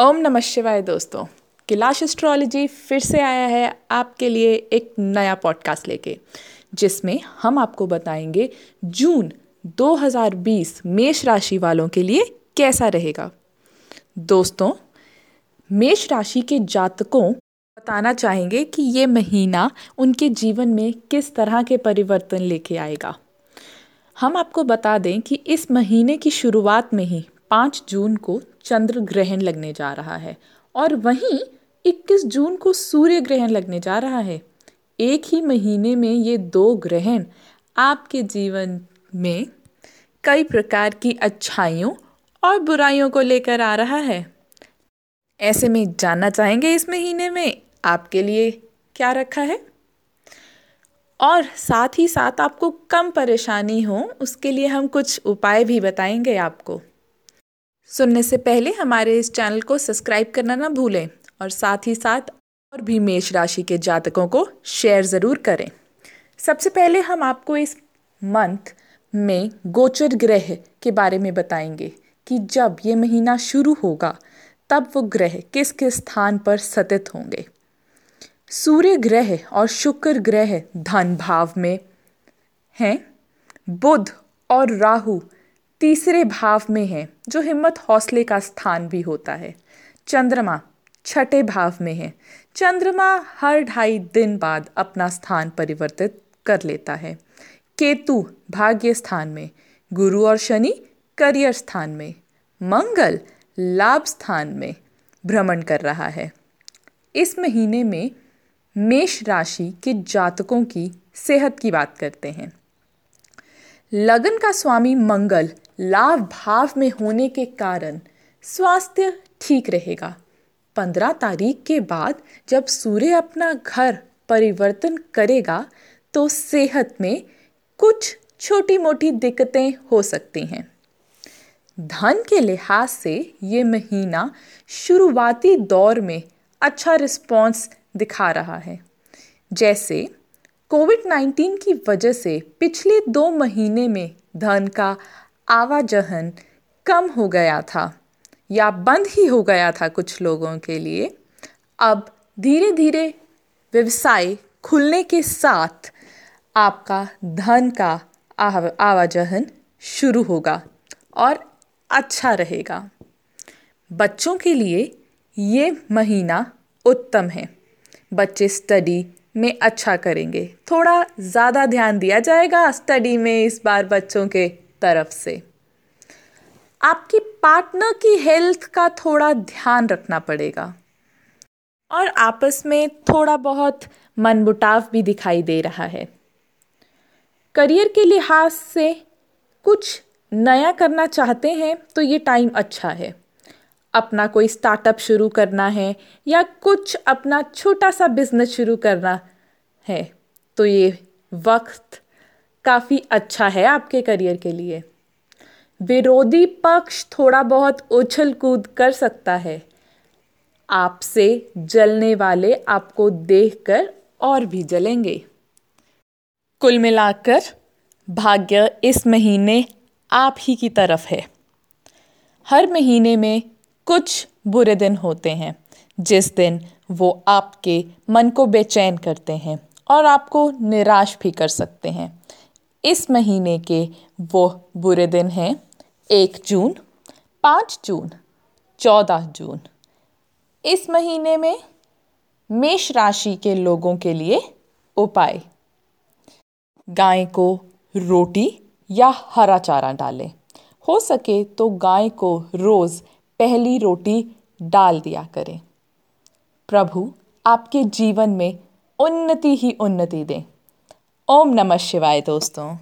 ओम नमः शिवाय दोस्तों, कैलाश एस्ट्रोलॉजी फिर से आया है आपके लिए एक नया पॉडकास्ट लेके, जिसमें हम आपको बताएँगे जून 2020 मेष राशि वालों के लिए कैसा रहेगा। दोस्तों, मेष राशि के जातकों बताना चाहेंगे कि ये महीना उनके जीवन में किस तरह के परिवर्तन लेके आएगा। हम आपको बता दें कि इस महीने की शुरुआत में ही पाँच जून को चंद्र ग्रहण लगने जा रहा है और वहीं 21 जून को सूर्य ग्रहण लगने जा रहा है। एक ही महीने में ये दो ग्रहण आपके जीवन में कई प्रकार की अच्छाइयों और बुराइयों को लेकर आ रहा है। ऐसे में जानना चाहेंगे इस महीने में आपके लिए क्या रखा है? और साथ ही साथ आपको कम परेशानी हो, उसके लिए हम कुछ उपाय भी बताएँगे आपको। सुनने से पहले हमारे इस चैनल को सब्सक्राइब करना ना भूलें और साथ ही साथ और भी मेष राशि के जातकों को शेयर ज़रूर करें। सबसे पहले हम आपको इस मंथ में गोचर ग्रह के बारे में बताएँगे कि जब ये महीना शुरू होगा, तब वो ग्रह किस किस स्थान पर स्थित होंगे। सूर्य ग्रह और शुक्र ग्रह धन भाव में हैं, बुध और राहु तीसरे भाव में है। जो हिम्मत हौसले का स्थान भी होता है। चंद्रमा छठे भाव में है। चंद्रमा हर ढाई दिन बाद अपना स्थान परिवर्तित कर लेता है। केतु भाग्य स्थान में, गुरु और शनि करियर स्थान में, मंगल लाभ स्थान में भ्रमण कर रहा है। इस महीने में मेष राशि के जातकों की सेहत की बात करते हैं। लगन का स्वामी मंगल लाभ भाव में होने के कारण स्वास्थ्य ठीक रहेगा। पंद्रह तारीख के बाद जब सूर्य अपना घर परिवर्तन करेगा तो सेहत में कुछ छोटी मोटी दिक्कतें हो सकती हैं। धन के लिहाज से ये महीना शुरुआती दौर में अच्छा रिस्पॉन्स दिखा रहा है। जैसे कोविड 19 की वजह से पिछले दो महीने में धन का आवाजहन कम हो गया था या बंद ही हो गया था कुछ लोगों के लिए। अब धीरे धीरे व्यवसाय खुलने के साथ आपका धन का आवाजहन शुरू होगा और अच्छा रहेगा। बच्चों के लिए ये महीना उत्तम है। बच्चे स्टडी में अच्छा करेंगे। थोड़ा ज़्यादा ध्यान दिया जाएगा स्टडी में इस बार बच्चों के तरफ़ से। आपकी पार्टनर की हेल्थ का थोड़ा ध्यान रखना पड़ेगा। और आपस में थोड़ा बहुत मनमुटाव भी दिखाई दे रहा है। करियर के लिहाज से कुछ नया करना चाहते हैं तो ये टाइम अच्छा है। अपना कोई स्टार्टअप शुरू करना है या कुछ अपना छोटा सा बिज़नेस शुरू करना है तो ये वक्त काफ़ी अच्छा है आपके करियर के लिए। विरोधी पक्ष थोड़ा बहुत उछल कूद कर सकता है। आपसे जलने वाले आपको देखकर और भी जलेंगे। कुल मिलाकर भाग्य इस महीने आप ही की तरफ़ है। हर महीने में कुछ बुरे दिन होते हैं, जिस दिन वो आपके मन को बेचैन करते हैं और आपको निराश भी कर सकते हैं। इस महीने के वो बुरे दिन हैं, एक जून, पाँच जून, चौदह जून। इस महीने में मेष राशि के लोगों के लिए उपाय। गाय को रोटी या हरा चारा डालें। हो सके तो गाय को रोज़ पहली रोटी डाल दिया करें। प्रभु, आपके जीवन में उन्नति ही उन्नति दें। ओम नमः शिवाय दोस्तों।